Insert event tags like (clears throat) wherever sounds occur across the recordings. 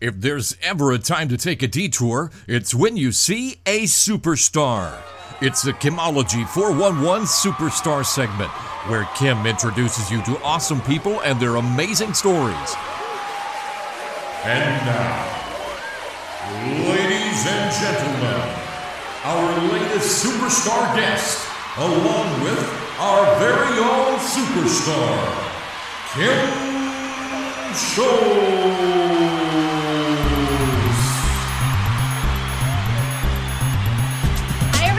If there's ever a time to take a detour, it's when you see a superstar. It's the Kimology 411 Superstar segment, where Kim introduces you to awesome people and their amazing stories. And now, ladies and gentlemen, our latest superstar guest, along with our very own superstar, Kim Show.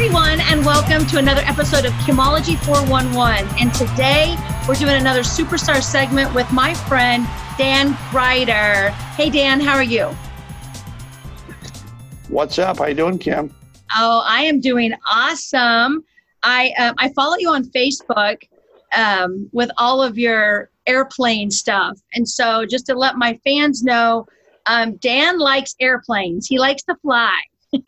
Everyone, and welcome to another episode of Kimology 411. And today we're doing another superstar segment with my friend Dan Gryder. Hey, Dan, how are you? What's up? How you doing, Kim? Oh, I am doing awesome. I um, I follow you on Facebook um, with all of your airplane stuff, and so just to let my fans know, um, Dan likes airplanes. He likes to fly. (laughs)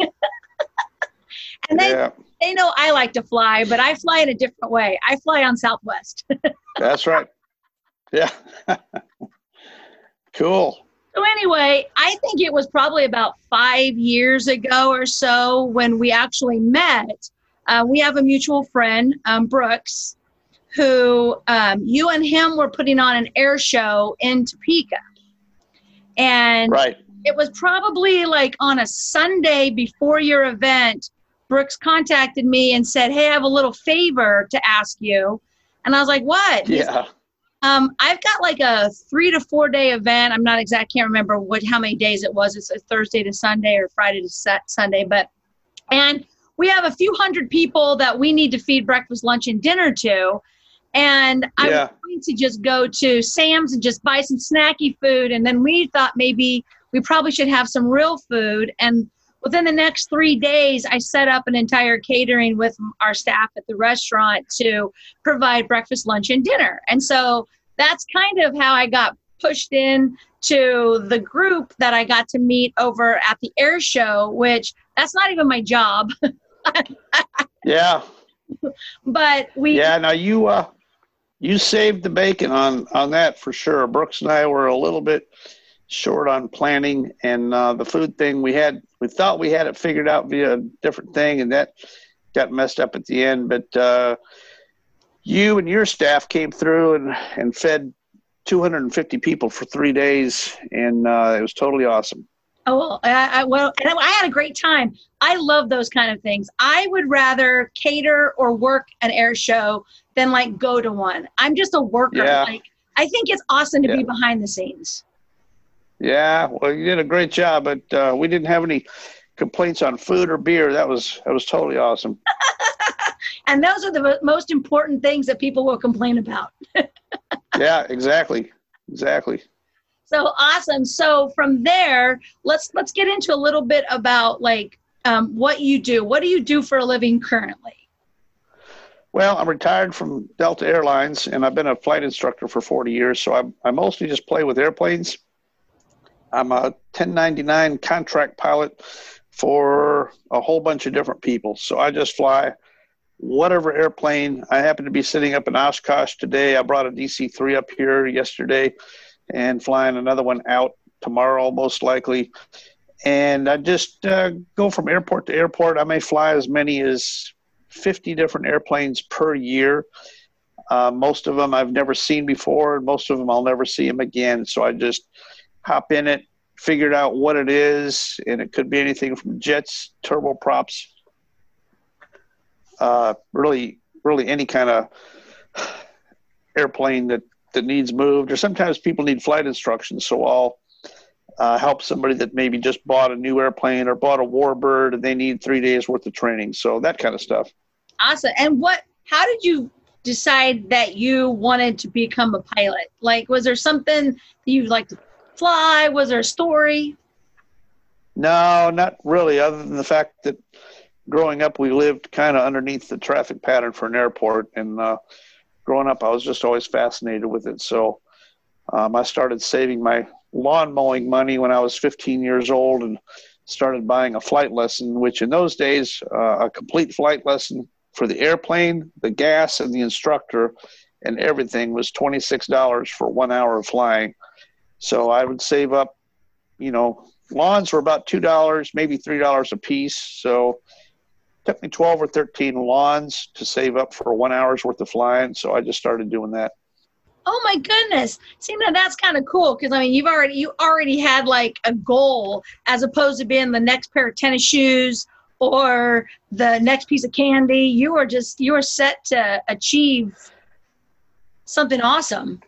And they, yeah. they know I like to fly, but I fly in a different way. I fly on Southwest. (laughs) That's right. Yeah. (laughs) cool. So anyway, I think it was probably about five years ago or so when we actually met. Uh, we have a mutual friend, um, Brooks, who um, you and him were putting on an air show in Topeka. And right. it was probably like on a Sunday before your event Brooks contacted me and said, Hey, I have a little favor to ask you. And I was like, What? Yeah. Um, I've got like a three to four day event. I'm not exact, can't remember what how many days it was. It's a Thursday to Sunday or Friday to set Sunday, but and we have a few hundred people that we need to feed breakfast, lunch, and dinner to. And I yeah. was going to just go to Sam's and just buy some snacky food. And then we thought maybe we probably should have some real food. And within the next three days, I set up an entire catering with our staff at the restaurant to provide breakfast, lunch, and dinner. And so that's kind of how I got pushed in to the group that I got to meet over at the air show, which that's not even my job. (laughs) yeah. But we Yeah, now you uh you saved the bacon on on that for sure. Brooks and I were a little bit short on planning and uh, the food thing we had we thought we had it figured out via a different thing and that got messed up at the end but uh, you and your staff came through and, and fed 250 people for three days and uh, it was totally awesome Oh, I, I, well, and I had a great time. I love those kind of things. I would rather cater or work an air show than like go to one. I'm just a worker. Yeah. Like I think it's awesome to yeah. be behind the scenes. Yeah, well, you did a great job, but uh, we didn't have any complaints on food or beer. That was that was totally awesome. (laughs) and those are the most important things that people will complain about. (laughs) yeah, exactly, exactly. So awesome. So from there, let's let's get into a little bit about like um, what you do. What do you do for a living currently? Well, I'm retired from Delta Airlines, and I've been a flight instructor for 40 years. So I, I mostly just play with airplanes I'm a 1099 contract pilot for a whole bunch of different people. So I just fly whatever airplane. I happen to be sitting up in Oshkosh today. I brought a DC 3 up here yesterday and flying another one out tomorrow, most likely. And I just uh, go from airport to airport. I may fly as many as 50 different airplanes per year. Uh, most of them I've never seen before, and most of them I'll never see them again. So I just hop in it, figured out what it is, and it could be anything from jets, turboprops, uh, really, really any kind of airplane that that needs moved. Or sometimes people need flight instructions, so I'll uh, help somebody that maybe just bought a new airplane or bought a Warbird and they need three days worth of training. So that kind of stuff. Awesome. And what? How did you decide that you wanted to become a pilot? Like, was there something you like to fly? Was there a story? No, not really, other than the fact that growing up, we lived kind of underneath the traffic pattern for an airport. And uh, growing up, I was just always fascinated with it. So um, I started saving my lawn mowing money when I was 15 years old and started buying a flight lesson, which in those days, uh, a complete flight lesson for the airplane, the gas, and the instructor and everything was $26 for one hour of flying. So I would save up you know, lawns were about two dollars, maybe three dollars a piece. So took me twelve or thirteen lawns to save up for one hour's worth of flying. So I just started doing that. Oh my goodness! See, now that's kind of cool because I mean, you've already you already had like a goal as opposed to being the next pair of tennis shoes or the next piece of candy. You are just you are set to achieve something awesome.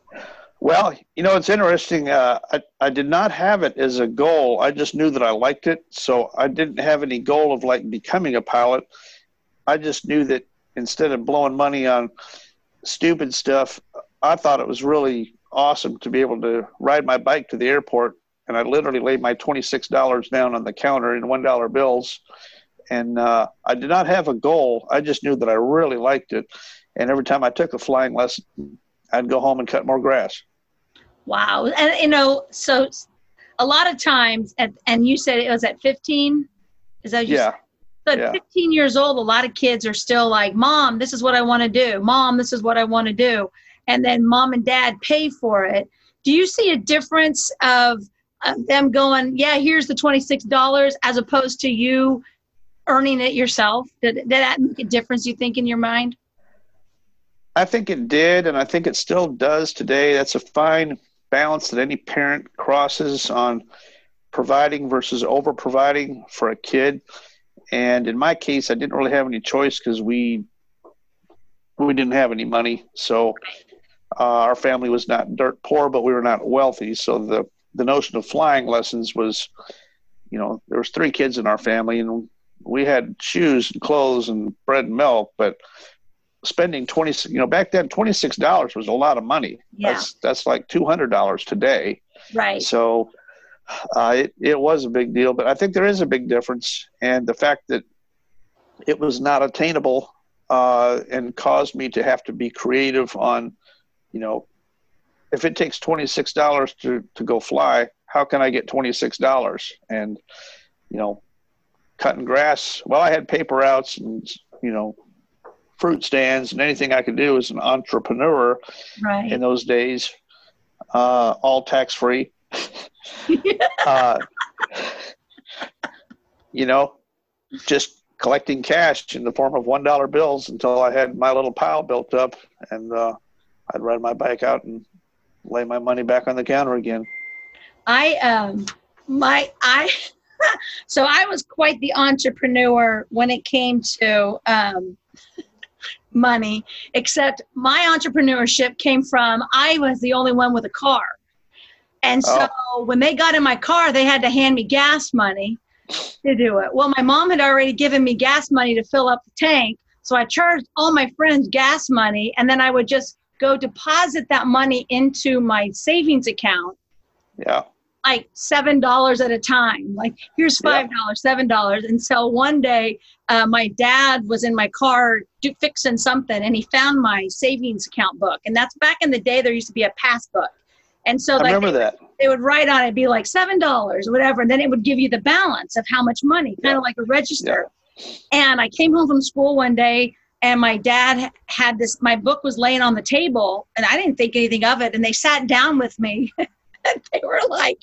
Well, you know, it's interesting. Uh, I, I did not have it as a goal. I just knew that I liked it. So I didn't have any goal of like becoming a pilot. I just knew that instead of blowing money on stupid stuff, I thought it was really awesome to be able to ride my bike to the airport. And I literally laid my $26 down on the counter in $1 bills. And uh, I did not have a goal. I just knew that I really liked it. And every time I took a flying lesson, I'd go home and cut more grass. Wow. And, you know, so a lot of times, at, and you said it was at 15? Is that yeah. Said? So yeah. 15 years old, a lot of kids are still like, Mom, this is what I want to do. Mom, this is what I want to do. And then mom and dad pay for it. Do you see a difference of, of them going, Yeah, here's the $26 as opposed to you earning it yourself? Did, did that make a difference, you think, in your mind? I think it did, and I think it still does today. That's a fine balance that any parent crosses on providing versus over providing for a kid. And in my case, I didn't really have any choice because we we didn't have any money. So uh, our family was not dirt poor, but we were not wealthy. So the the notion of flying lessons was, you know, there was three kids in our family, and we had shoes and clothes and bread and milk, but spending 20 you know back then $26 was a lot of money. Yeah. that's that's like $200 today. Right. So uh, it, it was a big deal but i think there is a big difference and the fact that it was not attainable uh, and caused me to have to be creative on you know if it takes $26 to, to go fly how can i get $26 and you know cutting grass well i had paper routes and you know fruit stands and anything I could do as an entrepreneur right. in those days, uh, all tax free. (laughs) uh, you know, just collecting cash in the form of one dollar bills until I had my little pile built up, and uh, I'd ride my bike out and lay my money back on the counter again. I um my I (laughs) so I was quite the entrepreneur when it came to um money, except my entrepreneurship came from I was the only one with a car. And oh. so oh. when they got in my car, they had to hand me gas money to do it. Well, my mom had already given me gas money to fill up the tank. So I charged all my friends gas money, and then I would just go deposit that money into my savings account. Yeah like seven dollars at a time. Like here's five dollars yeah. seven dollars. And so one day uh, my dad was in my car do, fixing something and he found my savings account book. And that's back in the day there used to be a passbook. And so like remember they, that. they would write on it be like seven dollars or whatever. And then it would give you the balance of how much money kind of like a register. Yeah. and i came home from school one day and my dad had this my book was laying on the table and i didn't think anything of it. And they sat down with me (laughs) (laughs) they were like,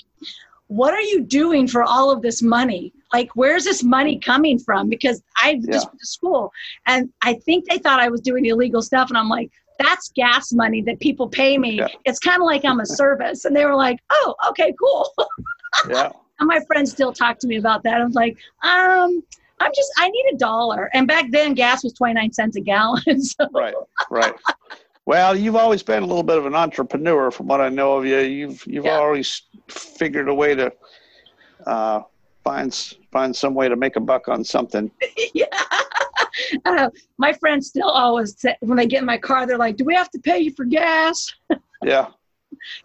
what are you doing for all of this money? Like, where's this money coming from? Because I yeah. just went to school and I think they thought I was doing illegal stuff. And I'm like, that's gas money that people pay me. Yeah. It's kind of like I'm a (laughs) service. And they were like, oh, okay, cool. (laughs) yeah. And my friends still talk to me about that. I was like, um, I'm just, I need a dollar. And back then, gas was 29 cents a gallon. So. Right, right. Well, you've always been a little bit of an entrepreneur, from what I know of you. You've you've yeah. always figured a way to uh, find find some way to make a buck on something. (laughs) yeah. Uh, my friends still always say, when they get in my car, they're like, "Do we have to pay you for gas?" (laughs) yeah.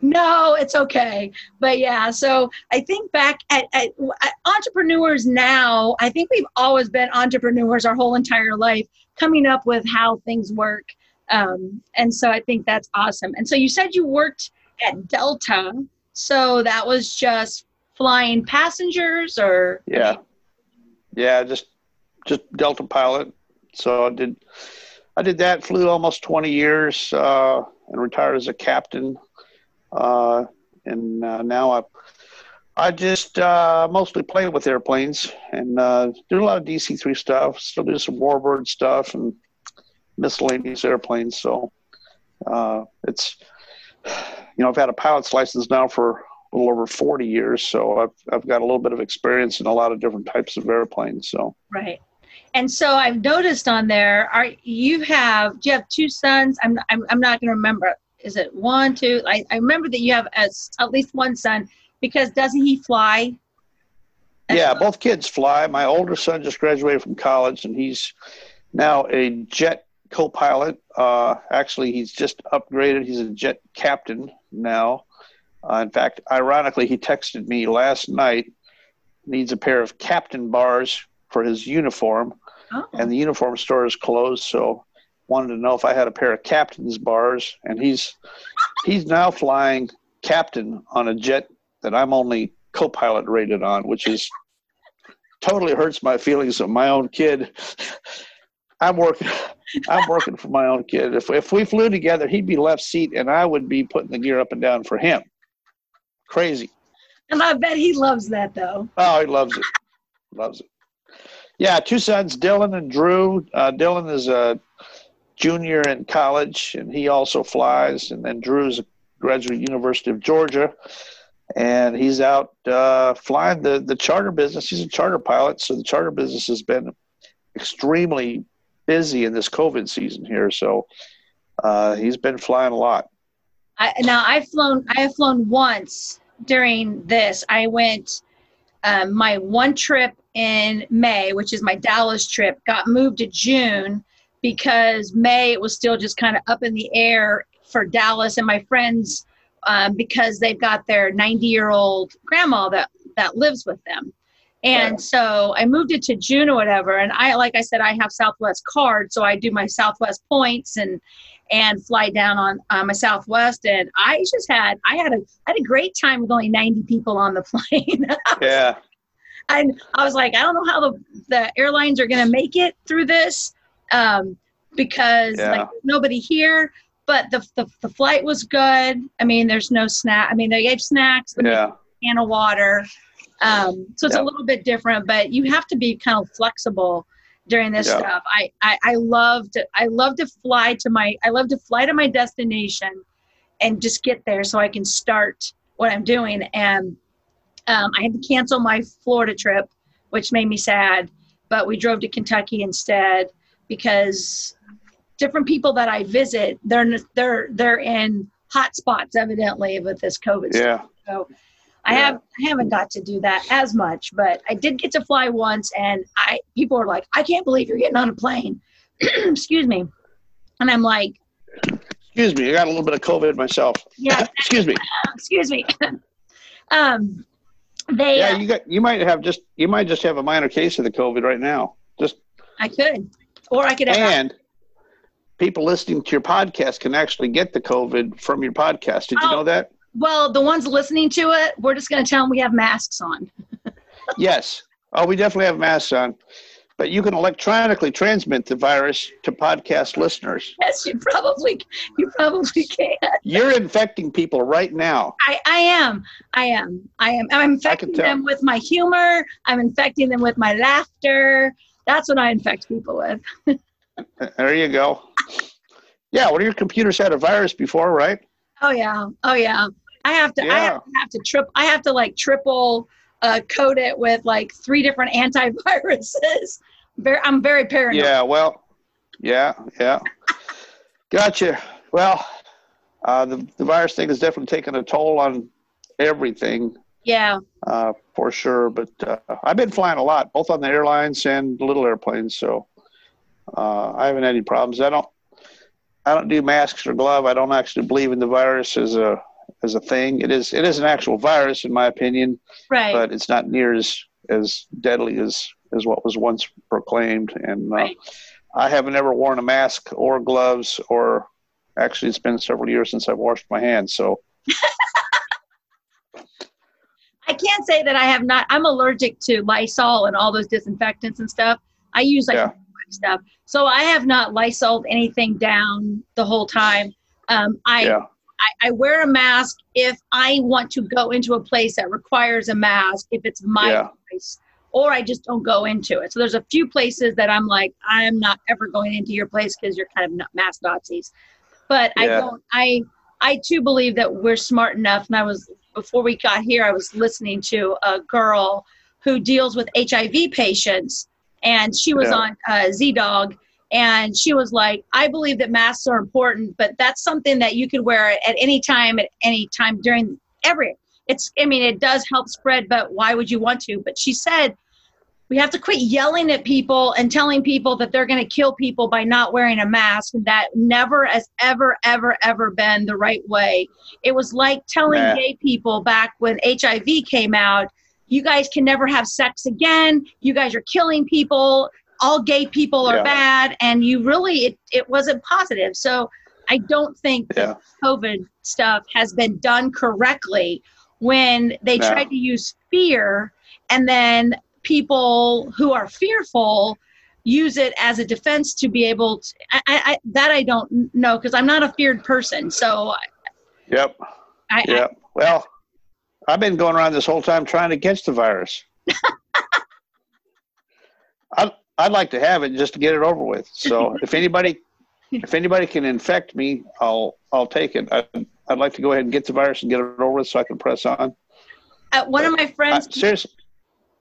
no, it's okay. But yeah, so I think back at, at, at entrepreneurs now, I think we've always been entrepreneurs our whole entire life, coming up with how things work um, and so I think that's awesome. And so you said you worked at Delta. So that was just flying passengers or? Yeah. Yeah, just just Delta pilot. So I did I did that, flew almost 20 years uh, and retired as a captain. Uh, and uh, now I I just uh, mostly play with airplanes and uh, do a lot of DC three stuff. Still do some Warbird stuff and miscellaneous airplanes. So uh, it's you know I've had a pilot's license now for a little over forty years, so I've I've got a little bit of experience in a lot of different types of airplanes. So right. And so I've noticed on there, are you have do you have two sons? I'm I'm, I'm not going to remember. Is it one, two? I, I remember that you have as, at least one son because doesn't he fly? yeah, both kids fly. My older son just graduated from college, and he's now a jet co-pilot. Uh, actually, he's just upgraded. He's a jet captain now. Uh, in fact, ironically, he texted me last night. Needs a pair of captain bars for his uniform, oh. and the uniform store is closed. So, wanted to know if I had a pair of captain's bars, and he's he's now flying captain on a jet that I'm only co-pilot rated on, which is totally hurts my feelings of my own kid. (laughs) I'm working. (laughs) I'm working for my own kid. If if we flew together, he'd be left seat, and I would be putting the gear up and down for him. Crazy. And I bet he loves that, though. Oh, he loves it. Loves it. Yeah, two sons, Dylan and Drew. Uh, Dylan is a junior in college, and he also flies. And then Drew's a graduate University of Georgia and he's out uh, flying the the charter business. He's a charter pilot, so the charter business has been extremely busy in this COVID season here. So uh, he's been flying a lot. I, now I've flown. I have flown once during this. I went um, my one trip in May, which is my Dallas trip, got moved to June because May it was still just kind of up in the air for Dallas, and my friends um, because they've got their 90 year old grandma that that lives with them and right. so i moved it to june or whatever and i like i said i have southwest card so i do my southwest points and and fly down on uh, my southwest and i just had i had a I had a great time with only 90 people on the (laughs) plane yeah and i was like i don't know how the the airlines are going to make it through this um, because yeah. like nobody here but the, the, the flight was good. I mean, there's no snack. I mean, they gave snacks, yeah. can of water. Um, so it's yep. a little bit different, but you have to be kind of flexible during this yep. stuff. I, I, I love to, I love to fly to my, I love to fly to my destination and just get there so I can start what I'm doing. And um, I had to cancel my Florida trip, which made me sad, but we drove to Kentucky instead because different people that I visit, they're they're they're in hot spots evidently with this COVID. Yeah. Stuff. So I yeah. have I haven't got to do that as much, but I did get to fly once, and I people are like, I can't believe you're getting on a plane. (clears throat) Excuse me, and I'm like, Excuse me, I got a little bit of COVID myself. Yeah. (laughs) Excuse me. Excuse me. (laughs) um, they. Yeah, uh, you got. You might have just. You might just have a minor case of the COVID right now. Just. I could, or I could have. And people listening to your podcast can actually get the COVID from your podcast. Did you know oh, that? Well, the ones listening to it, we're just going to tell them we have masks on. (laughs) yes. Oh, we definitely have masks on. But you can electronically transmit the virus to podcast listeners. Yes, you probably you probably can. You're infecting people right now. I, I am. I am. I am. I'm infecting them with my humor. I'm infecting them with my laughter. That's what I infect people with. (laughs) there you go. Yeah, of your computers had a virus before, right? Oh yeah, oh yeah. I have to. Yeah. I have, have to trip. I have to like triple uh, code it with like three different (laughs) antiviruses. Very, I'm very paranoid. Yeah. Well. Yeah. Yeah. gotcha. Well, uh, the the virus thing has definitely taken a toll on everything. Yeah. Uh, for sure. But uh, I've been flying a lot, both on the airlines and little airplanes. So uh, I haven't had any problems. I don't. I don't do masks or glove. I don't actually believe in the virus as a as a thing. It is it is an actual virus in my opinion, right? But it's not near as as deadly as as what was once proclaimed. And uh, right. I haven't ever worn a mask or gloves or actually it's been several years since I've washed my hands. So. (laughs) I can't say that I have not. I'm allergic to Lysol and all those disinfectants and stuff. I use like yeah stuff. So I have not Lysol anything down the whole time. Um, I yeah. I, I wear a mask if I want to go into a place that requires a mask, if it's my Yeah. place, or I just don't go into it. So there's a few places that I'm like, I'm not ever going into your place because you're kind of not mask Nazis. But I don't. I I too believe that we're smart enough. And I was before we got here, I was listening to a girl who deals with HIV patients, and she was Yeah. on uh, Z Dog, and she was like, "I believe that masks are important, but that's something that you could wear at any time, at any time during every. It's, I mean, it does help spread, but why would you want to? But she said." We have to quit yelling at people and telling people that they're going to kill people by not wearing a mask. That never has ever, ever, ever been the right way. It was like telling Nah. gay people back when HIV came out, you guys can never have sex again. You guys are killing people. All gay people are Yeah. bad. And you really, it, it wasn't positive. So I don't think Yeah. that COVID stuff has been done correctly when they No. tried to use fear and then people who are fearful use it as a defense to be able to I, I, I that I don't know because I'm not a feared person. So Yep. I, I Yep. Well, I've been going around this whole time trying to catch the virus. (laughs) I'd, I'd like to have it just to get it over with. So (laughs) if anybody, if anybody can infect me, I'll, I'll take it. I, I'd like to go ahead and get the virus and get it over with so I can press on. uh, one of my I, friends seriously,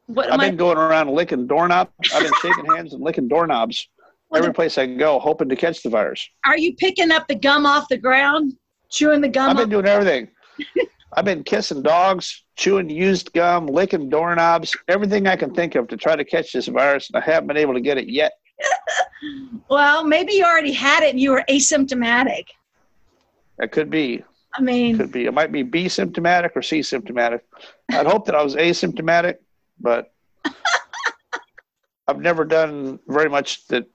what I've my, been going around licking doorknobs. I've been shaking hands and licking doorknobs every place I go, hoping to catch the virus. are you picking up the gum off the ground chewing the gum I've been off? doing everything. (laughs) I've been kissing dogs, chewing used gum, licking doorknobs, everything I can think of to try to catch this virus, and I haven't been able to get it yet. (laughs) well maybe you already had it and you were asymptomatic It could be, I mean could be. It might be B symptomatic or C symptomatic. I'd hope that I was asymptomatic, but (laughs) I've never done very much that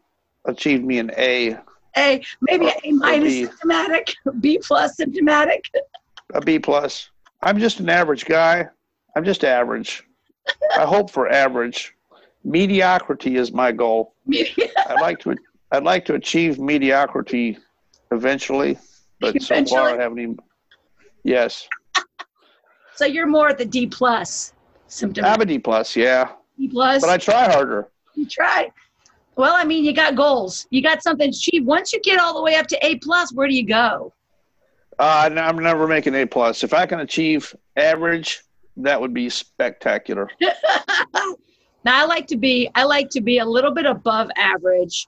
achieved me an A, A maybe Or- A minus symptomatic B plus symptomatic (laughs) a B plus. I'm just an average guy. I'm just average. I hope for average. Mediocrity is my goal. I'd like to I'd like to achieve mediocrity eventually, but so far I haven't even. Yes, (laughs) so you're more at the D plus I'm a D plus, yeah, D plus but I try harder. you try well I mean you got goals you got something to achieve once you get all the way up to A plus where do you go Uh, I'm never making A plus. If I can achieve average, that would be spectacular. (laughs) now I like to be I like to be a little bit above average.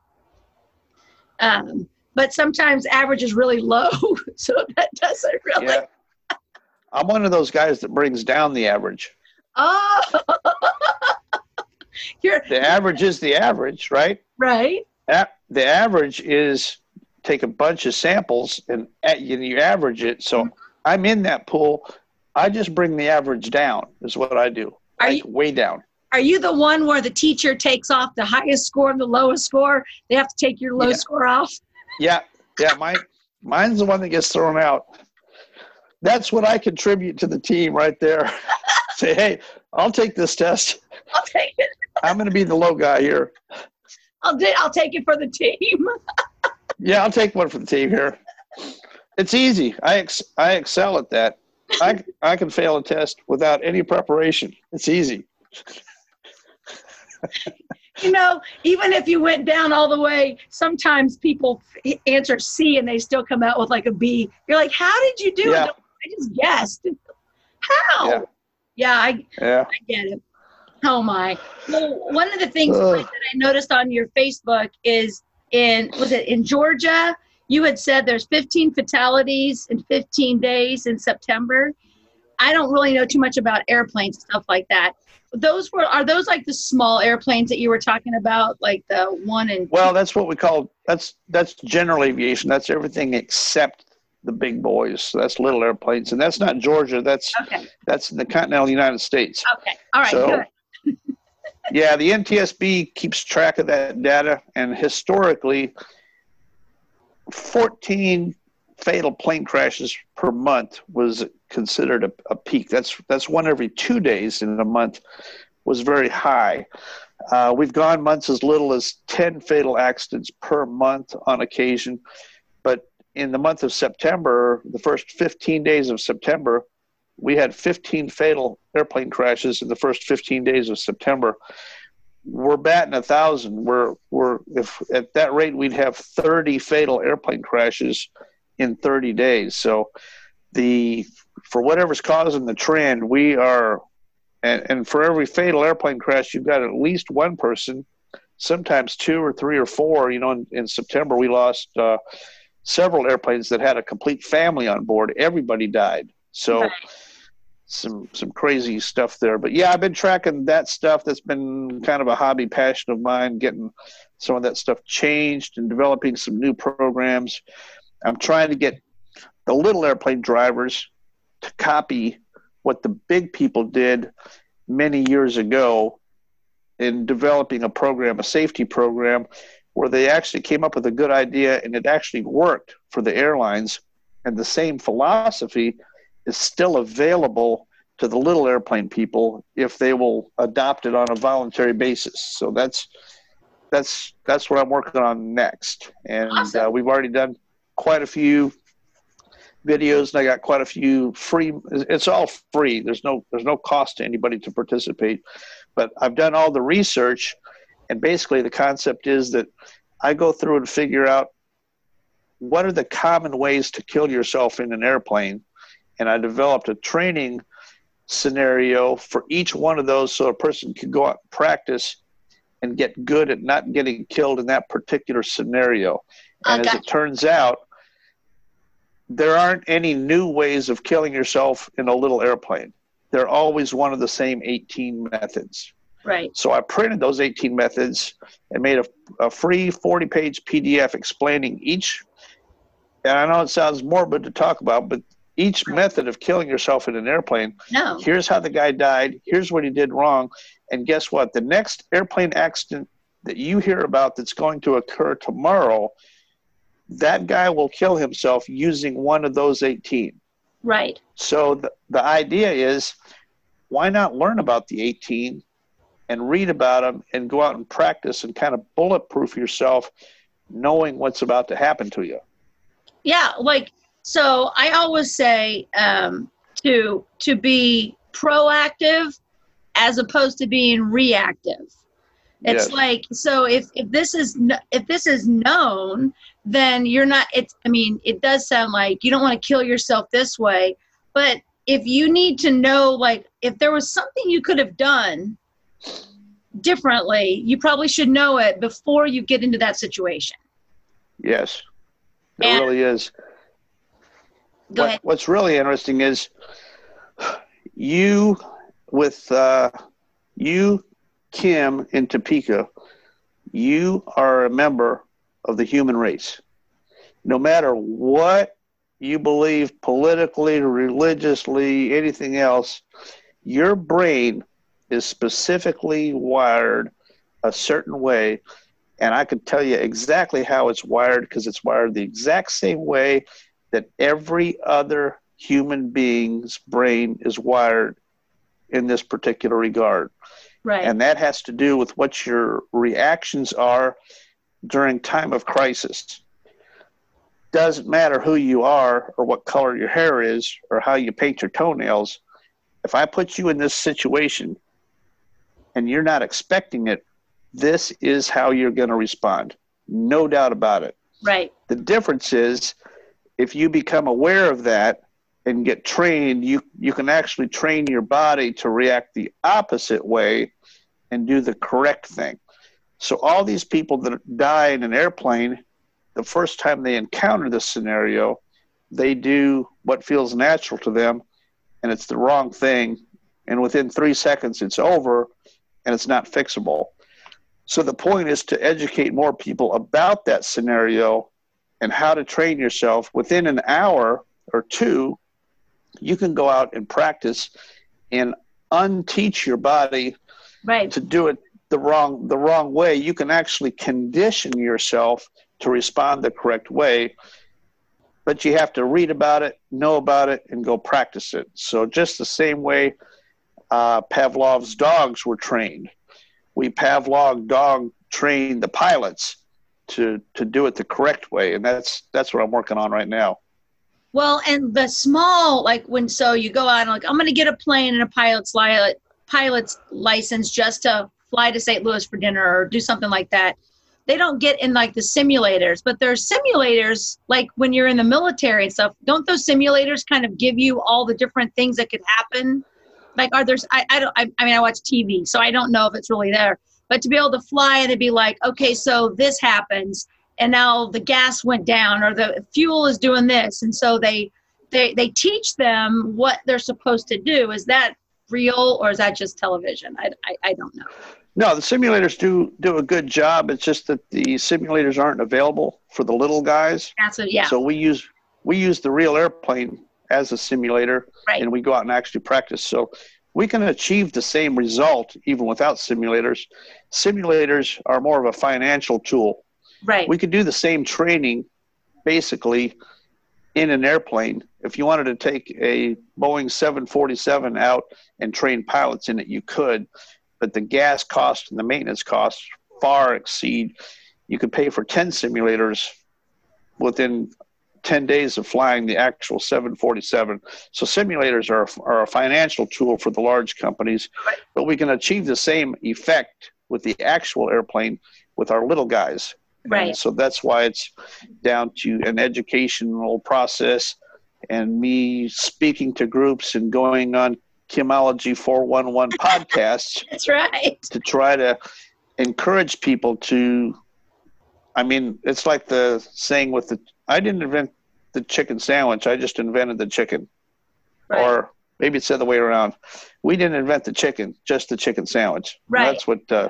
Um, but sometimes average is really low, (laughs) so that doesn't really. Yeah, I'm one of those guys that brings down the average. Oh, (laughs) you're The average is the average, right? right. A- the average is take a bunch of samples and at, you, you average it. So I'm in that pool. I just bring the average down. Is what I do. Are Like, you- way down? Are you the one where the teacher takes off the highest score and the lowest score? They have to take your low Yeah. score off. Yeah, yeah. Mine, mine's the one that gets thrown out. That's what I contribute to the team right there. (laughs) Say, hey, I'll take this test. (laughs) I'll take it. I'm going to be the low guy here. I'll do, I'll take it for the team. (laughs) Yeah, I'll take one for the team here. It's easy. I ex- I excel at that. I I can fail a test without any preparation. It's easy. you know, even if you went down all the way, sometimes people answer C and they still come out with like a B. You're like, how did you do Yeah. it? I just guessed. How? Yeah. Yeah, I, Yeah. I get it. Oh my. Well, one of the things Ugh. that I noticed on your Facebook is in was it in Georgia? You had said there's 15 fatalities in 15 days in September. I don't really know too much about airplanes and stuff like that. Those were are those like the small airplanes that you were talking about, like the one and Well, that's what we call that's that's general aviation. That's everything except the big boys. So that's little airplanes, and that's not Georgia. That's okay, that's in the continental United States. okay, all right, So- good. (laughs) Yeah, the NTSB keeps track of that data, and historically, 14 fatal plane crashes per month was considered a, a peak. That's that's one every two days in a month was very high. Uh, we've gone months as little as 10 fatal accidents per month on occasion, but in the month of September, the first 15 days of September, we had 15 fatal airplane crashes in the first 15 days of September. We're batting a thousand. We're we're if at that rate we'd have 30 fatal airplane crashes in 30 days. So the for whatever's causing the trend, we are and, and for every fatal airplane crash, you've got at least one person, sometimes two or three or four. You know, in, in September we lost uh, several airplanes that had a complete family on board. Everybody died. So. Right some some crazy stuff there. But yeah, I've been tracking that stuff. That's been kind of a hobby passion of mine, getting some of that stuff changed and developing some new programs. I'm trying to get the little airplane drivers to copy what the big people did many years ago in developing a program, a safety program, where they actually came up with a good idea and it actually worked for the airlines. And the same philosophy is still available to the little airplane people if they will adopt it on a voluntary basis. So that's that's that's what I'm working on next, and awesome. uh, we've already done quite a few videos, and I got quite a few free. It's all free. There's no there's no cost to anybody to participate, but I've done all the research, and basically the concept is that I go through and figure out what are the common ways to kill yourself in an airplane and I developed a training scenario for each one of those so a person could go out and practice and get good at not getting killed in that particular scenario. Oh, and as it turns out, there aren't any new ways of killing yourself in a little airplane. They're always one of the same 18 methods. Right. So I printed those 18 methods and made a, a free 40 page PDF explaining each. And I know it sounds morbid to talk about, but each method of killing yourself in an airplane. No. Here's how the guy died. Here's what he did wrong. And guess what? The next airplane accident that you hear about that's going to occur tomorrow, that guy will kill himself using one of those 18. Right. So the, the idea is why not learn about the 18 and read about them and go out and practice and kind of bulletproof yourself knowing what's about to happen to you? Yeah, like so I always say um, to to be proactive as opposed to being reactive. It's yes. like so if if this is if this is known, then you're not. It's I mean it does sound like you don't want to kill yourself this way, but if you need to know like if there was something you could have done differently, you probably should know it before you get into that situation. Yes, it and, really is. What. What's really interesting is you with uh, you, Kim, in Topeka, you are a member of the human race. No matter what you believe politically, religiously, anything else, your brain is specifically wired a certain way. And I can tell you exactly how it's wired because it's wired the exact same way that every other human being's brain is wired in this particular regard. Right. And that has to do with what your reactions are during time of crisis. Doesn't matter who you are or what color your hair is or how you paint your toenails. If I put you in this situation and you're not expecting it, this is how you're going to respond. No doubt about it. Right. The difference is if you become aware of that and get trained, you you can actually train your body to react the opposite way and do the correct thing. So all these people that die in an airplane, the first time they encounter this scenario, they do what feels natural to them and it's the wrong thing and within 3 seconds it's over and it's not fixable. So the point is to educate more people about that scenario and how to train yourself within an hour or two you can go out and practice and unteach your body right. to do it the wrong the wrong way. You can actually condition yourself to respond the correct way but you have to read about it know about it and go practice it. So just the same way uh, pavlov's dogs were trained. We pavlov dog trained the pilots to to do it the correct way, and that's that's what I'm working on right now. Well, and the small, like when so you go out and like I'm going to get a plane and a pilot's li- pilot's license just to fly to St. Louis for dinner or do something like that. They don't get in like the simulators, but there's simulators like when you're in the military and stuff. Don't those simulators kind of give you all the different things that could happen? Like, are there's I, I don't I, I mean I watch TV, so I don't know if it's really there. But to be able to fly and to be like, okay, so this happens, and now the gas went down or the fuel is doing this. And so they they they teach them what they're supposed to do. Is that real or is that just television? I, I, I don't know. No the simulators do do a good job. It's just that the simulators aren't available for the little guys. That's what yeah. So we use we use the real airplane as a simulator right. and we go out and actually practice. So we can achieve the same result even without simulators simulators are more of a financial tool Right. We could do the same training basically in an airplane. If you wanted to take a Boeing 747 out and train pilots in it, you could, but the gas cost and the maintenance costs far exceed. You could pay for 10 simulators within 10 days of flying the actual 747. So simulators are, are a financial tool for the large companies, but we can achieve the same effect with the actual airplane with our little guys. Right. And so that's why it's down to an educational process and me speaking to groups and going on Kimology 411 (laughs) podcasts. That's right. To try to encourage people to, I mean, it's like the saying with the, I didn't invent the chicken sandwich, I just invented the chicken. Right. Or maybe it's the other way around. We didn't invent the chicken, just the chicken sandwich. Right. That's what uh,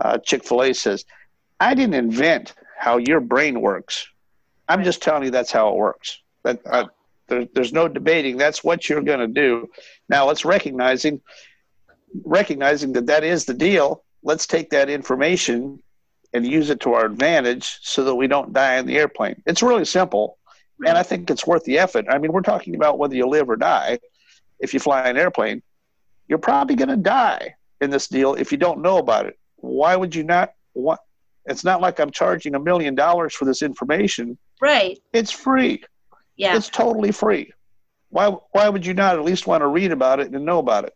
uh, Chick fil A says. I didn't invent how your brain works. I'm just telling you that's how it works. That uh, there, there's no debating. That's what you're going to do. Now let's recognizing recognizing that that is the deal. Let's take that information and use it to our advantage so that we don't die in the airplane. It's really simple, and I think it's worth the effort. I mean, we're talking about whether you live or die. If you fly an airplane, you're probably going to die in this deal if you don't know about it. Why would you not? What it's not like I'm charging a million dollars for this information. Right. It's free. Yeah. It's totally free. Why why would you not at least want to read about it and know about it?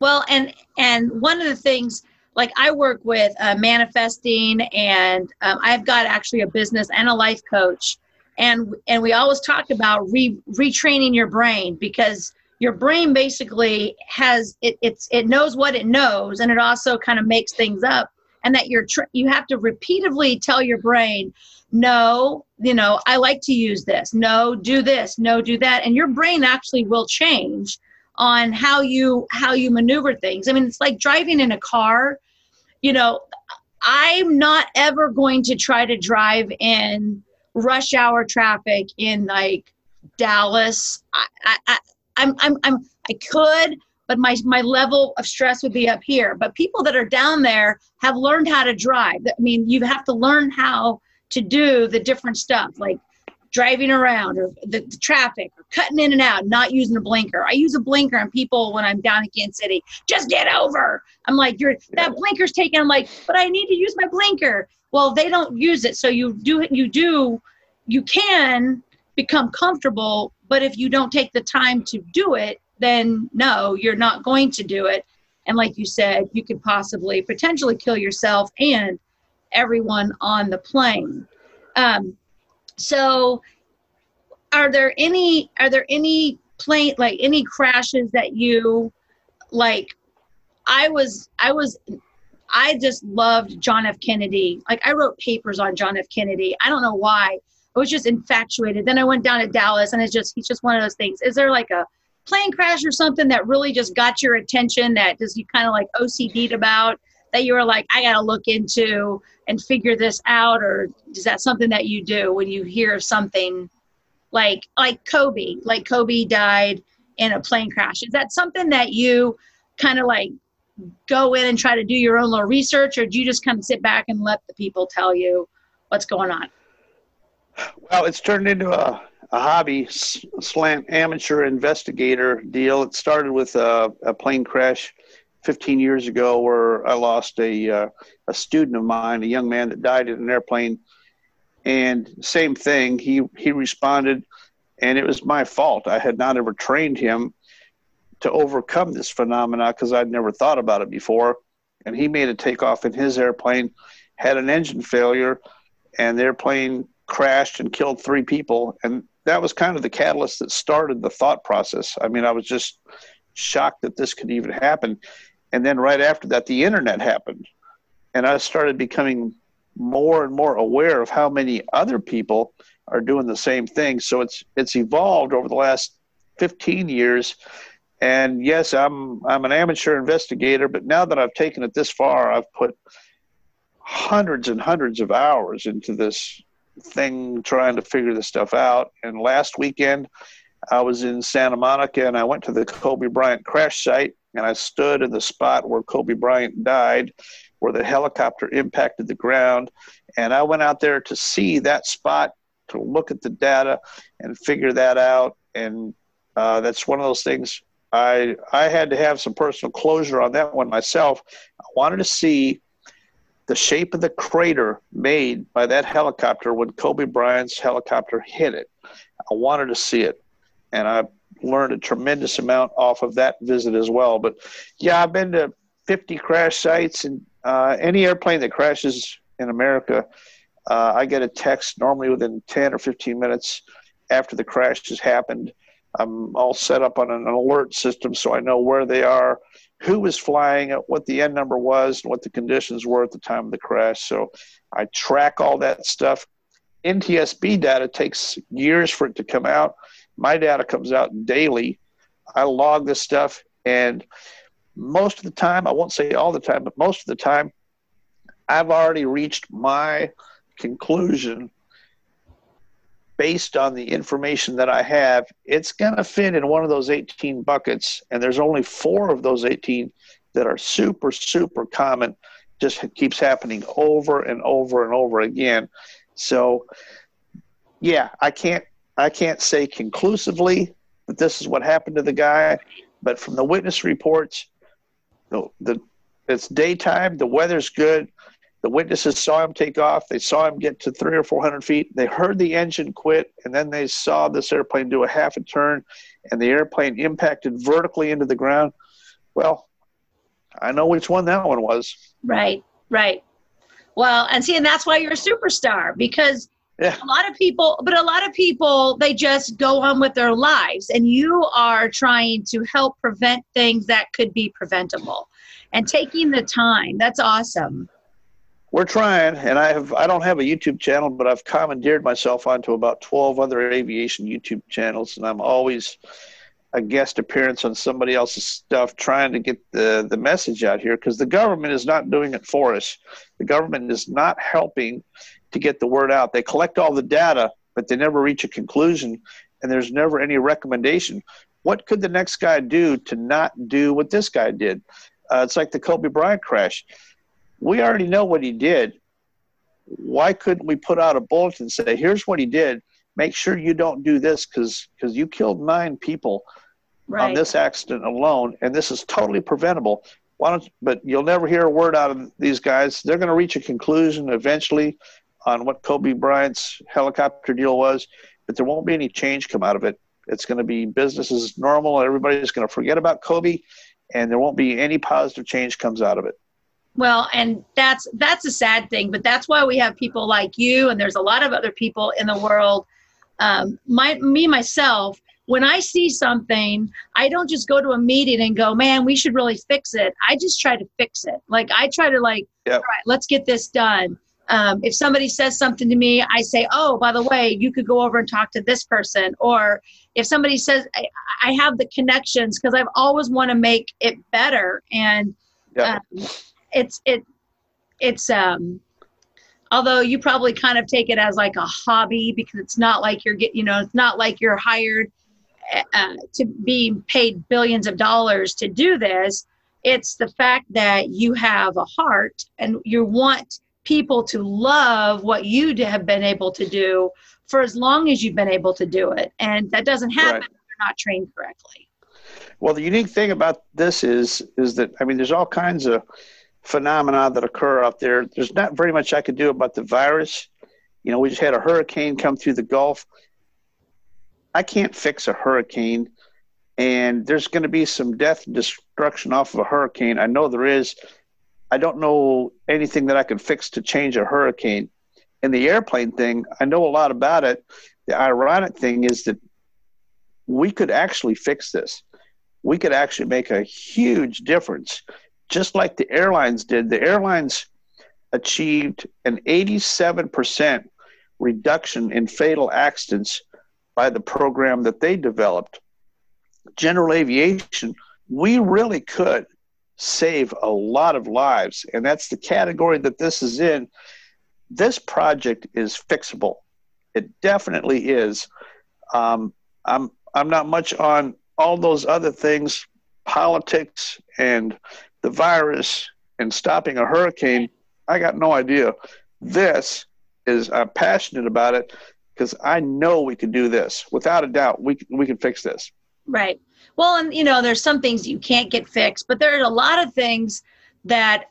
Well, and and one of the things like I work with uh, manifesting, and um, I've got actually a business and a life coach, and and we always talk about re, retraining your brain because your brain basically has it it's it knows what it knows, and it also kind of makes things up and that you're you have to repeatedly tell your brain no you know i like to use this. No do this. No do that. And your brain actually will change on how you how you maneuver things. I mean it's like driving in a car you know i'm not ever going to try to drive in rush hour traffic in like dallas i i, I'm, I'm i'm i could but my my level of stress would be up here. But people that are down there have learned how to drive. I mean, you have to learn how to do the different stuff like driving around or the, the, traffic or cutting in and out, not using a blinker. I use a blinker and people when I'm down in Kansas City, just get over. I'm like, you're that blinker's taken. I'm like, but I need to use my blinker. Well, they don't use it. So you do it you do you can become comfortable, but if you don't take the time to do it, then no, you're not going to do it. And like you said, you could possibly potentially kill yourself and everyone on the plane. Um, so, are there any are there any plane like any crashes that you like? I was I was I just loved John F. Kennedy. Like I wrote papers on John F. Kennedy. I don't know why. I was just infatuated. Then I went down to Dallas, and it's just he's just one of those things. Is there like a plane crash or something that really just got your attention that just you kind of like OCD'd about that you were like, I got to look into and figure this out? Or is that something that you do when you hear something like, like Kobe, like Kobe died in a plane crash? Is that something that you kind of like go in and try to do your own little research or do you just kind of sit back and let the people tell you what's going on? Well, it's turned into a a hobby slant amateur investigator deal. It started with a, a plane crash 15 years ago where I lost a uh, a student of mine, a young man that died in an airplane, and same thing. He he responded, and it was my fault. I had not ever trained him to overcome this phenomena because I'd never thought about it before. And he made a takeoff in his airplane, had an engine failure, and the airplane crashed and killed three people. And that was kind of the catalyst that started the thought process. I mean, I was just shocked that this could even happen. And then right after that, the internet happened. And I started becoming more and more aware of how many other people are doing the same thing. So it's it's evolved over the last 15 years. And yes, I'm I'm an amateur investigator, but now that I've taken it this far, I've put hundreds and hundreds of hours into this thing trying to figure this stuff out. And last weekend, I was in Santa Monica and I went to the Kobe Bryant crash site and I stood in the spot where Kobe Bryant died, where the helicopter impacted the ground. And I went out there to see that spot, to look at the data and figure that out. And uh, that's one of those things I, I had to have some personal closure on that one myself. I wanted to see the shape of the crater made by that helicopter when Kobe Bryant's helicopter hit it. I wanted to see it. And I learned a tremendous amount off of that visit as well. But yeah, I've been to 50 crash sites, and uh, any airplane that crashes in America, uh, I get a text normally within 10 or 15 minutes after the crash has happened. I'm all set up on an alert system so I know where they are, who was flying what the N number was, and what the conditions were at the time of the crash. So I track all that stuff. NTSB data takes years for it to come out. My data comes out daily. I log this stuff, and most of the time, I won't say all the time, but most of the time, I've already reached my conclusion based on the information that I have. It's going to fit in one of those 18 buckets, and there's only four of those 18 that are super, super common. Just keeps happening over and over and over again. So, yeah, I can't I can't say conclusively that this is what happened to the guy, but from the witness reports, the, the it's daytime, the weather's good. The witnesses saw him take off. They saw him get to three or four hundred feet. They heard the engine quit, and then they saw this airplane do a half a turn, and the airplane impacted vertically into the ground. Well, I know which one that one was. Right, right. Well, and see, and that's why you're a superstar because yeah. A lot of people, but a lot of people, they just go on with their lives, and you are trying to help prevent things that could be preventable and taking the time. That's awesome. We're trying, and I have I don't have a YouTube channel, but I've commandeered myself onto about twelve other aviation YouTube channels, and I'm always a guest appearance on somebody else's stuff trying to get the, the message out here because the government is not doing it for us. The government is not helping to get the word out. They collect all the data, but they never reach a conclusion, and there's never any recommendation. What could the next guy do to not do what this guy did? Uh, it's like the Kobe Bryant crash. We already know what he did. Why couldn't we put out a bulletin and say, here's what he did? Make sure you don't do this because you killed nine people right. on this accident alone, and this is totally preventable. Why don't, but you'll never hear a word out of these guys. They're going to reach a conclusion eventually on what Kobe Bryant's helicopter deal was, but there won't be any change come out of it. It's going to be business as normal. Everybody's going to forget about Kobe, and there won't be any positive change comes out of it. Well, and that's that's a sad thing, but that's why we have people like you, and there's a lot of other people in the world. Um, my me myself, when I see something, I don't just go to a meeting and go, "Man, we should really fix it." I just try to fix it. Like I try to like, yep. all right, let's get this done um, if somebody says something to me, I say, "Oh, by the way, you could go over and talk to this person." Or if somebody says, "I, I have the connections," because I've always want to make it better, and yeah. um, it's it it's um although you probably kind of take it as like a hobby because it's not like you're get you know it's not like you're hired uh, to be paid billions of dollars to do this it's the fact that you have a heart and you want people to love what you have been able to do for as long as you've been able to do it. And that doesn't happen right. if you're not trained correctly. Well, the unique thing about this is is that I mean, there's all kinds of phenomena that occur out there. There's not very much I could do about the virus. You know, we just had a hurricane come through the Gulf. I can't fix a hurricane, and there's going to be some death and destruction off of a hurricane. I know there is. I don't know anything that I can fix to change a hurricane. In the airplane thing, I know a lot about it. The ironic thing is that we could actually fix this. We could actually make a huge difference, just like the airlines did. The airlines achieved an 87% reduction in fatal accidents by the program that they developed. General aviation, we really could save a lot of lives, and that's the category that this is in. This project is fixable. It definitely is. Um, I'm I'm not much on all those other things, politics and the virus and stopping a hurricane. I got no idea. This is I'm passionate about it because I know we can do this without a doubt. We we can fix this. Right. Well, and you know, there's some things you can't get fixed, but there are a lot of things that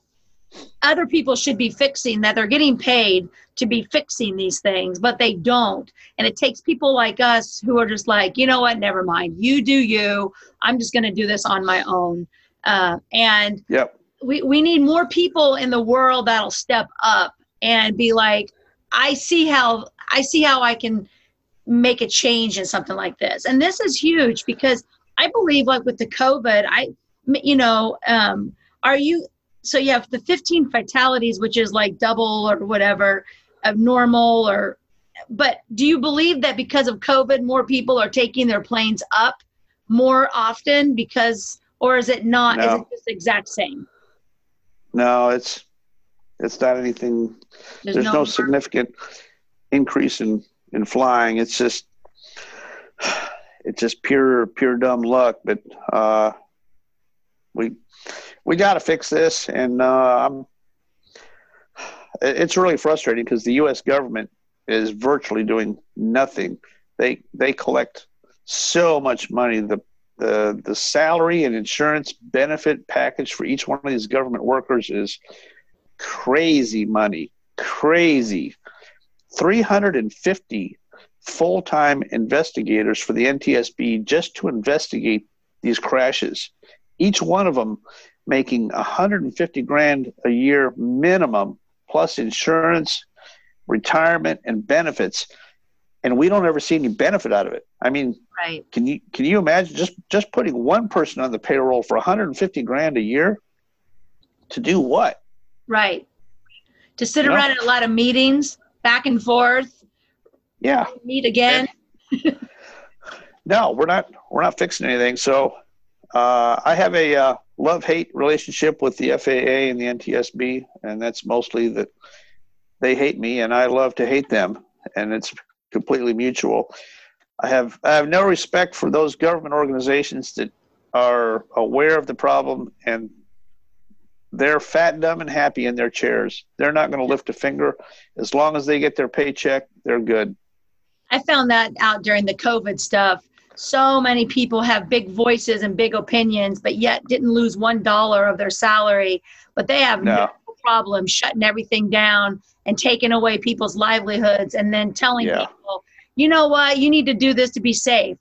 other people should be fixing that they're getting paid to be fixing these things, but they don't. And it takes people like us who are just like, you know what, never mind. You do you. I'm just going to do this on my own. Uh, and yep. we, we need more people in the world that'll step up and be like, I see how I see how I can make a change in something like this. And this is huge because I believe like with the COVID, I, you know, um, are you, so you have the 15 fatalities, which is like double or whatever of normal or, but do you believe that because of COVID, more people are taking their planes up more often because, or is it not, no. is it just exact same? No, it's, it's not anything, there's, there's no, no significant increase in, in flying. It's just, it's just pure, pure dumb luck, but, uh, we, we got to fix this. And, uh, it's really frustrating because the U.S. government is virtually doing nothing. They they collect so much money. The the the salary and insurance benefit package for each one of these government workers is crazy money. Crazy. 350 full-time investigators for the NTSB just to investigate these crashes. Each one of them making 150 grand a year minimum plus insurance, retirement, and benefits, and we don't ever see any benefit out of it. I mean, right? Can you can you imagine just just putting one person on the payroll for 150 grand a year to do what? Right. To sit you around know? at a lot of meetings, back and forth. Yeah. Meet again. (laughs) no, we're not. We're not fixing anything. So uh, I have a uh, love hate relationship with the FAA and the NTSB, and that's mostly that they hate me and I love to hate them, and it's completely mutual. I have I have no respect for those government organizations that are aware of the problem and they're fat, dumb, and happy in their chairs. They're not going to lift a finger as long as they get their paycheck. They're good. I found that out during the COVID stuff so many people have big voices and big opinions, but yet didn't lose one dollar of their salary. But they have no. no problem shutting everything down and taking away people's livelihoods and then telling yeah. people, you know what, you need to do this to be safe.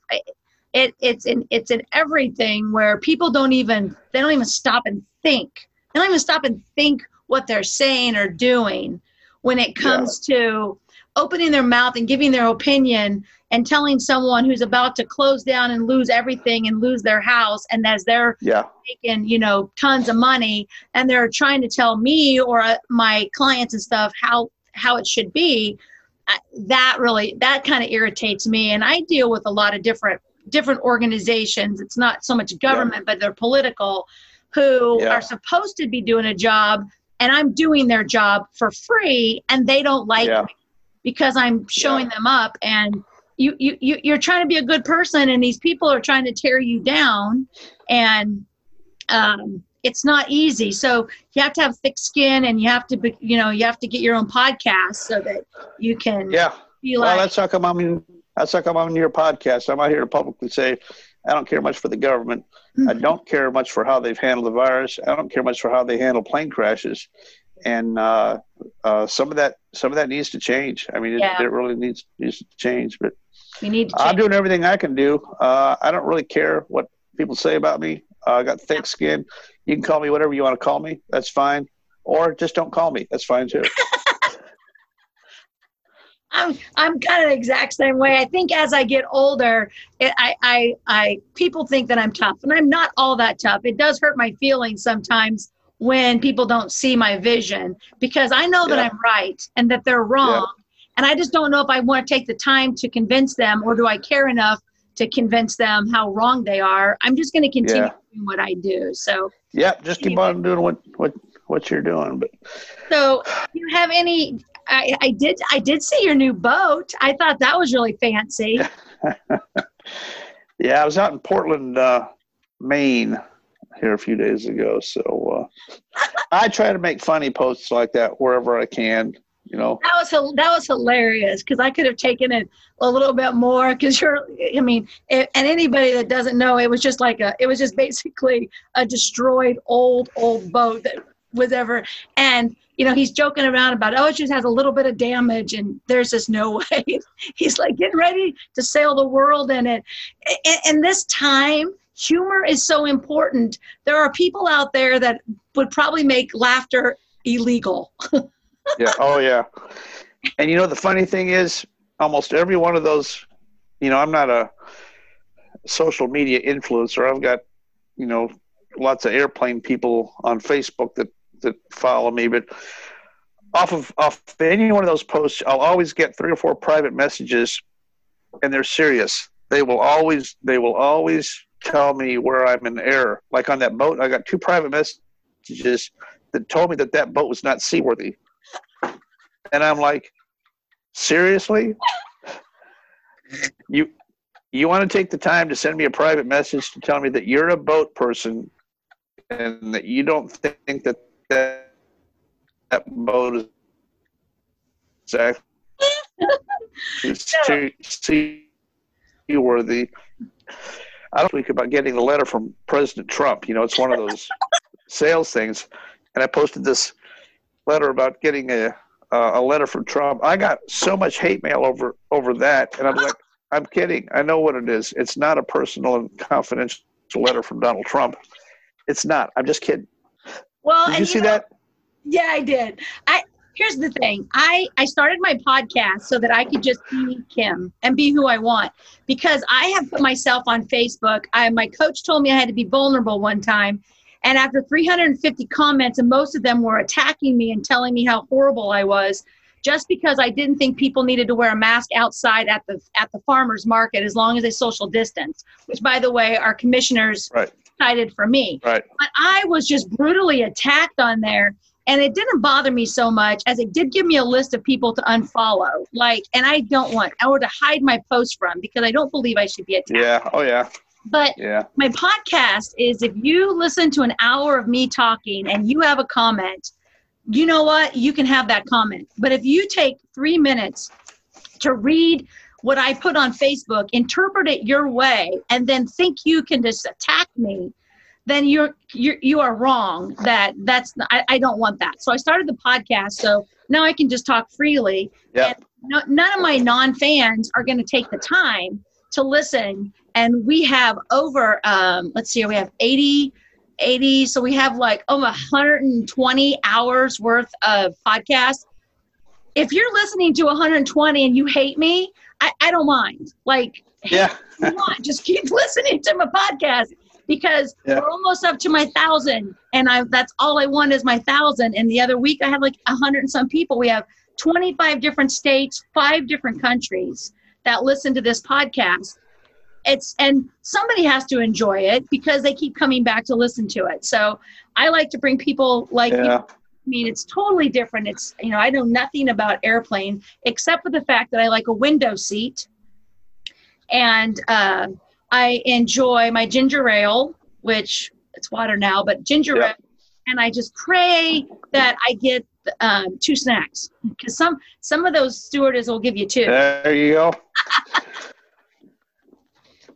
It, it's in it's in everything where people don't even they don't even stop and think. They don't even stop and think what they're saying or doing when it comes yeah. to opening their mouth and giving their opinion and telling someone who's about to close down and lose everything and lose their house and as they're yeah. making you know tons of money and they're trying to tell me or uh, my clients and stuff how how it should be that really that kind of irritates me and i deal with a lot of different different organizations it's not so much government yeah. but they're political who yeah. are supposed to be doing a job and i'm doing their job for free and they don't like me because i'm showing them up and you, you, you you're trying to be a good person and these people are trying to tear you down and um, it's not easy. So you have to have thick skin and you have to be, you know you have to get your own podcast so that you can yeah. be well that's how come i'm in that's how come i'm on your podcast. I'm out here to publicly say i don't care much for the government. I don't care much for how they've handled the virus. I don't care much for how they handle plane crashes, and uh, uh, some of that some of that needs to change. I mean, it, Yeah. it really needs needs to change. But We need to I'm doing everything I can do. Uh, I don't really care what people say about me. Uh, I got thick skin. You can call me whatever you want to call me. That's fine. Or just don't call me. That's fine too. (laughs) I'm I'm kind of the exact same way. I think as I get older, it, I I I people think that I'm tough, and I'm not all that tough. It does hurt my feelings sometimes when people don't see my vision because I know that Yeah. I'm right and that they're wrong, and I just don't know if I want to take the time to convince them or do I care enough to convince them how wrong they are. I'm just going to continue Yeah. doing what I do. So yeah, just keep Anyway. on doing what what what you're doing. But So, you have any? I, I did. I did see your new boat. I thought that was really fancy. (laughs) yeah, I was out in Portland, uh, Maine, here a few days ago. So uh, I try to make funny posts like that wherever I can. You know, That was that was hilarious because I could have taken it a little bit more because you're. I mean, it, and anybody that doesn't know, it was just like a. It was just basically a destroyed old old boat that was ever. And you know, he's joking around about oh, it just has a little bit of damage, and there's just no (laughs) way. he's like getting ready to sail the world in it. And, and this time, humor is so important. There are people out there that would probably make laughter illegal. (laughs) yeah, oh yeah. And you know, the funny thing is, almost every one of those, you know, I'm not a social media influencer. I've got, you know, lots of airplane people on Facebook that that follow me, but off of off any one of those posts, I'll always get three or four private messages, and they're serious. They will always they will always tell me where I'm in error. Like on that boat, I got two private messages that told me that that boat was not seaworthy, and I'm like, seriously, you you want to take the time to send me a private message to tell me that you're a boat person and that you don't think that that, that boat is actually (laughs) sea- seaworthy. I don't think about getting a letter from President Trump. You know, it's one of those sales things. And I posted this letter about getting a uh, a letter from Trump. I got so much hate mail over over that, and I'm like, I'm kidding. I know what it is. It's not a personal and confidential letter from Donald Trump. It's not. I'm just kidding. Well, Did and you see know- that? Yeah, I did. I here's the thing. I I started my podcast so that I could just be Kim and be who I want because I have put myself on Facebook. I my coach told me I had to be vulnerable one time. And after 350 comments, and most of them were attacking me and telling me how horrible I was, just because I didn't think people needed to wear a mask outside at the at the farmers market as long as they social distance, which by the way, our commissioners Right. decided for me Right. but I was just brutally attacked on there. And it didn't bother me so much as it did give me a list of people to unfollow. Like, and I don't want, or to hide my post from because I don't believe I should be attacked. Yeah. Oh yeah. But Yeah. my podcast is if you listen to an hour of me talking and you have a comment, you know what? You can have that comment. But if you take three minutes to read what I put on Facebook, interpret it your way, and then think you can just attack me, then you're you're you are wrong. That that's I, I don't want that. So I started the podcast so now I can just talk freely. Yeah. No, none of my non-fans are going to take the time to listen and we have over um, let's see we have 80 80 so we have like over 120 hours worth of podcasts if you're listening to 120 and you hate me i, I don't mind like Yeah. (laughs) you want just keep (laughs) listening to my podcast because Yeah. we're almost up to my thousand and i that's all i want is my thousand and the other week i had like a hundred and some people we have 25 different states five different countries that listen to this podcast it's and somebody has to enjoy it because they keep coming back to listen to it so i like to bring people like you Yeah. I mean, it's totally different. It's, you know, I know nothing about airplane except for the fact that I like a window seat. And uh, I enjoy my ginger ale, which it's water now, but ginger Yeah. ale. And I just pray that I get um, two snacks because some some of those stewardess will give you two. There you go. (laughs)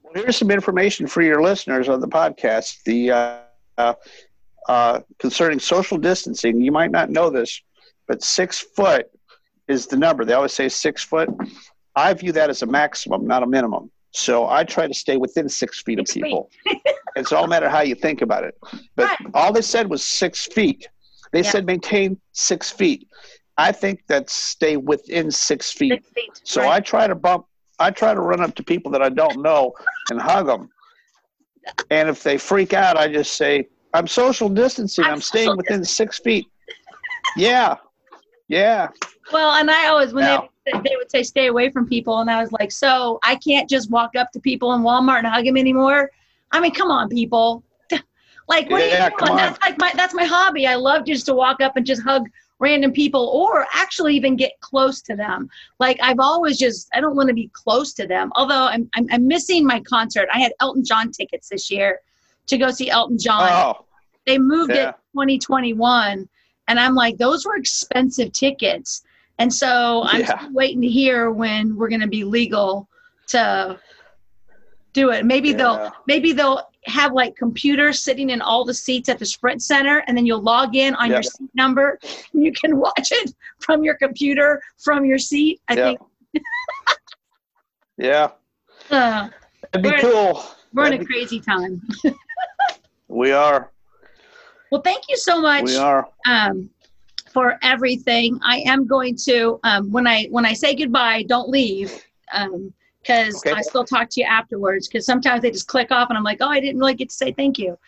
well, Here's some information for your listeners on the podcast. The uh, uh, uh, concerning social distancing, you might not know this, but six foot is the number. They always say six foot. I view that as a maximum, not a minimum. So I try to stay within six feet Six of feet. people. it's all matter how you think about it. But Right. all they said was six feet. They Yeah. said maintain six feet. I think that's stay within six feet. Six feet. So right. I try to bump. I try to run up to people that I don't know and hug them. And if they freak out, I just say, "I'm social distancing. I'm I'm, staying within six feet." yeah, yeah. Well, and I always when Now- they they would say stay away from people, and I was like, so I can't just walk up to people in Walmart and hug them anymore. I mean, come on, people. (laughs) like, what Yeah, are you doing? That's like my that's my hobby. I love just to walk up and just hug random people, or actually even get close to them. Like I've always just I don't want to be close to them. Although I'm I'm, I'm missing my concert. I had Elton John tickets this year to go see Elton John Oh, they moved Yeah. it 2021 and i'm like those were expensive tickets and so i'm Yeah. waiting to hear when we're going to be legal to do it maybe Yeah. they'll maybe they'll have like computers sitting in all the seats at the sprint center and then you'll log in on your seat number and (laughs) you can watch it from your computer from your seat i yeah. think yeah. (laughs) uh, That'd be We're- cool. we're in That'd a be- crazy time (laughs) We are. well thank you so much We are. um, for everything. I am going to um, when I when I say goodbye, don't leave because Okay. I still talk to you afterwards. Because sometimes they just click off, and I'm like, oh, I didn't really get to say thank you.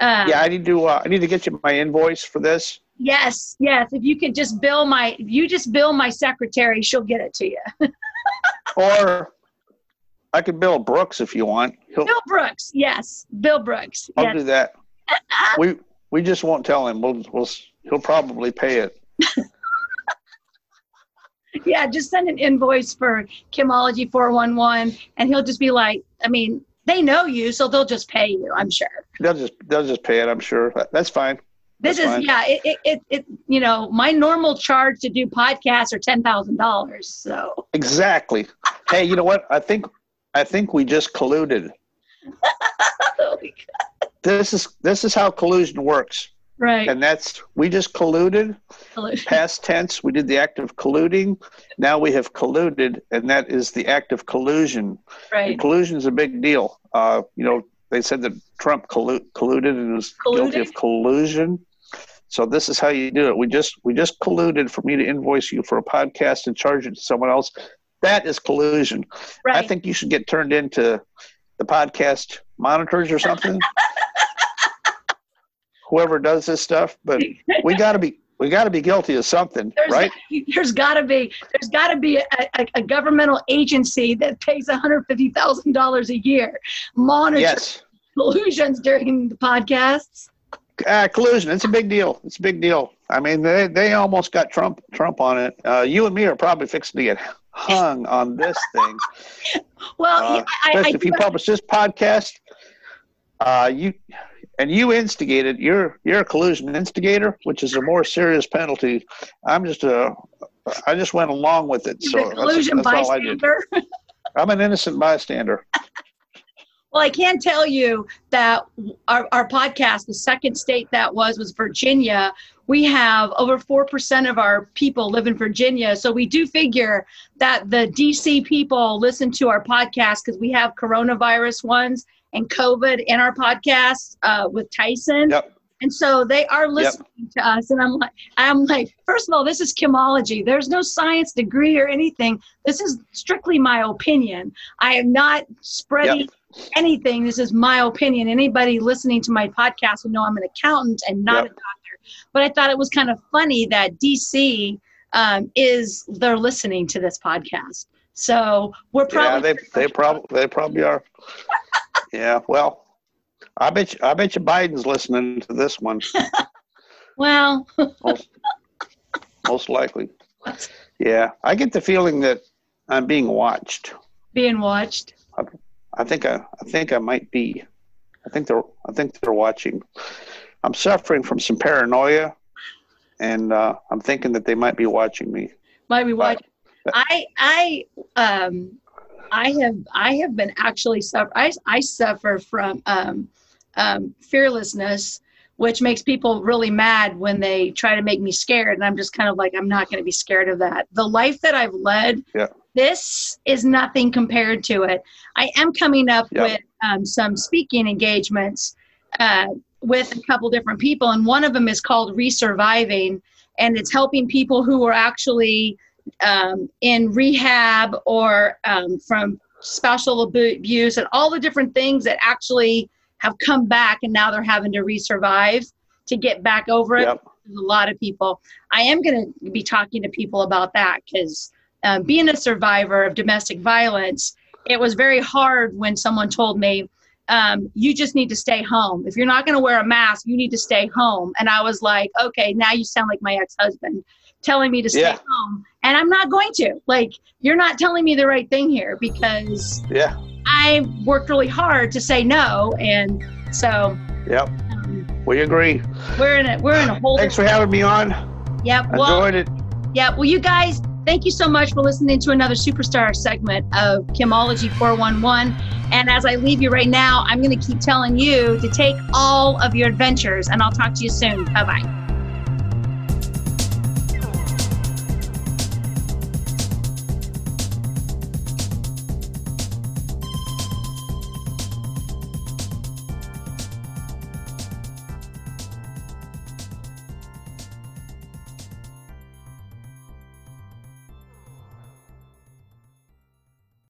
Uh, Yeah, I need to. Uh, I need to get you my invoice for this. Yes, yes. If you could just bill my, if you just bill my secretary, she'll get it to you. (laughs) Or I could bill Brooks if you want. He'll, Bill Brooks. Yes, Bill Brooks. I'll Yes. do that. (laughs) We we just won't tell him. We'll we'll he'll probably pay it. (laughs) Yeah, just send an invoice for Kimology 411 and he'll just be like, I mean, they know you, so they'll just pay you, I'm sure. They'll just they'll just pay it. I'm sure. That's fine. This That's is fine. yeah, it, it, it, it you know, my normal charge to do podcasts are ten thousand dollars. So Exactly. Hey, you know what? I think I think we just colluded. (laughs) oh This is this is how collusion works, right. and that's we just colluded. Past tense, we did the act of colluding. Now we have colluded, and that is the act of collusion. right. And collusion is a big deal. Uh, you know, they said that Trump collu- colluded and was guilty of collusion. So this is how you do it. We just we just colluded for me to invoice you for a podcast and charge it to someone else. That is collusion. Right. I think you should get turned into the podcast monitors or something. (laughs) Whoever does this stuff, but we got to be we got to be guilty of something, there's, right? there's got to be there's got to be a, a, a governmental agency that pays one hundred fifty thousand dollars a year monitor Yes. collusions during the podcasts. Uh, collusion. It's a big deal. It's a big deal. I mean, they, they almost got Trump Trump on it. Uh, you and me are probably fixing to get hung on this thing. Well, Uh, yeah, I, I, especially I if you publish this podcast, uh, you and you instigated. You're you're a collusion instigator, which is a more serious penalty. I'm just a. I just went along with it, so that's, collusion that's did. bystander. (laughs) I'm an innocent bystander. (laughs) Well, I can tell you that our, our podcast, the second state that was, was Virginia. We have over 4% of our people live in Virginia. So we do figure that the DC people listen to our podcast because we have coronavirus ones and COVID in our podcast uh, with Tyson. Yep. And so they are listening to us. And I'm like, I'm like, first of all, this is Kimology. There's no science degree or anything. This is strictly my opinion. I am not spreading Yep. anything. This is my opinion. Anybody listening to my podcast would know I'm an accountant and not Yep. a doctor. But I thought it was kind of funny that DC um, is they're listening to this podcast. So we're probably Yeah, they they probably they probably are. (laughs) yeah. Well, I bet you, I bet you Biden's listening to this one. (laughs) well. most, most likely. Yeah, I get the feeling that I'm being watched. being watched. I think I, I think I might be. I think they're I think they're watching. I'm suffering from some paranoia, and uh, I'm thinking that they might be watching me. Might be Right. watching. I I um I have I have been actually suffer. I I suffer from um, um, fearlessness, which makes people really mad when they try to make me scared, and I'm just kind of like I'm not going to be scared of that. The life that I've led. Yeah. This is nothing compared to it. I am coming up Yeah. with um, some speaking engagements uh, with a couple different people, and one of them is called Resurviving, and it's helping people who are actually um, in rehab or um, from special abuse and all the different things that actually have come back and now they're having to resurvive to get back over it. Yep. There's a lot of people. I am going to be talking to people about that because um, being a survivor of domestic violence, it was very hard when someone told me, um, you just need to stay home. If you're not going to wear a mask, you need to stay home. And I was like, okay, now you sound like my ex husband telling me to stay Yeah. home. And I'm not going to. Like, you're not telling me the right thing here because Yeah. I worked really hard to say no. And so Yep. um, We agree. we're in a, we're in a whole Thanks for having me on. Yep. Well, Enjoyed it. yeah. Well, you guys, thank you so much for listening to another superstar segment of Kimology 411. And as I leave you right now, I'm going to keep telling you to take all of your adventures, and I'll talk to you soon. Bye bye.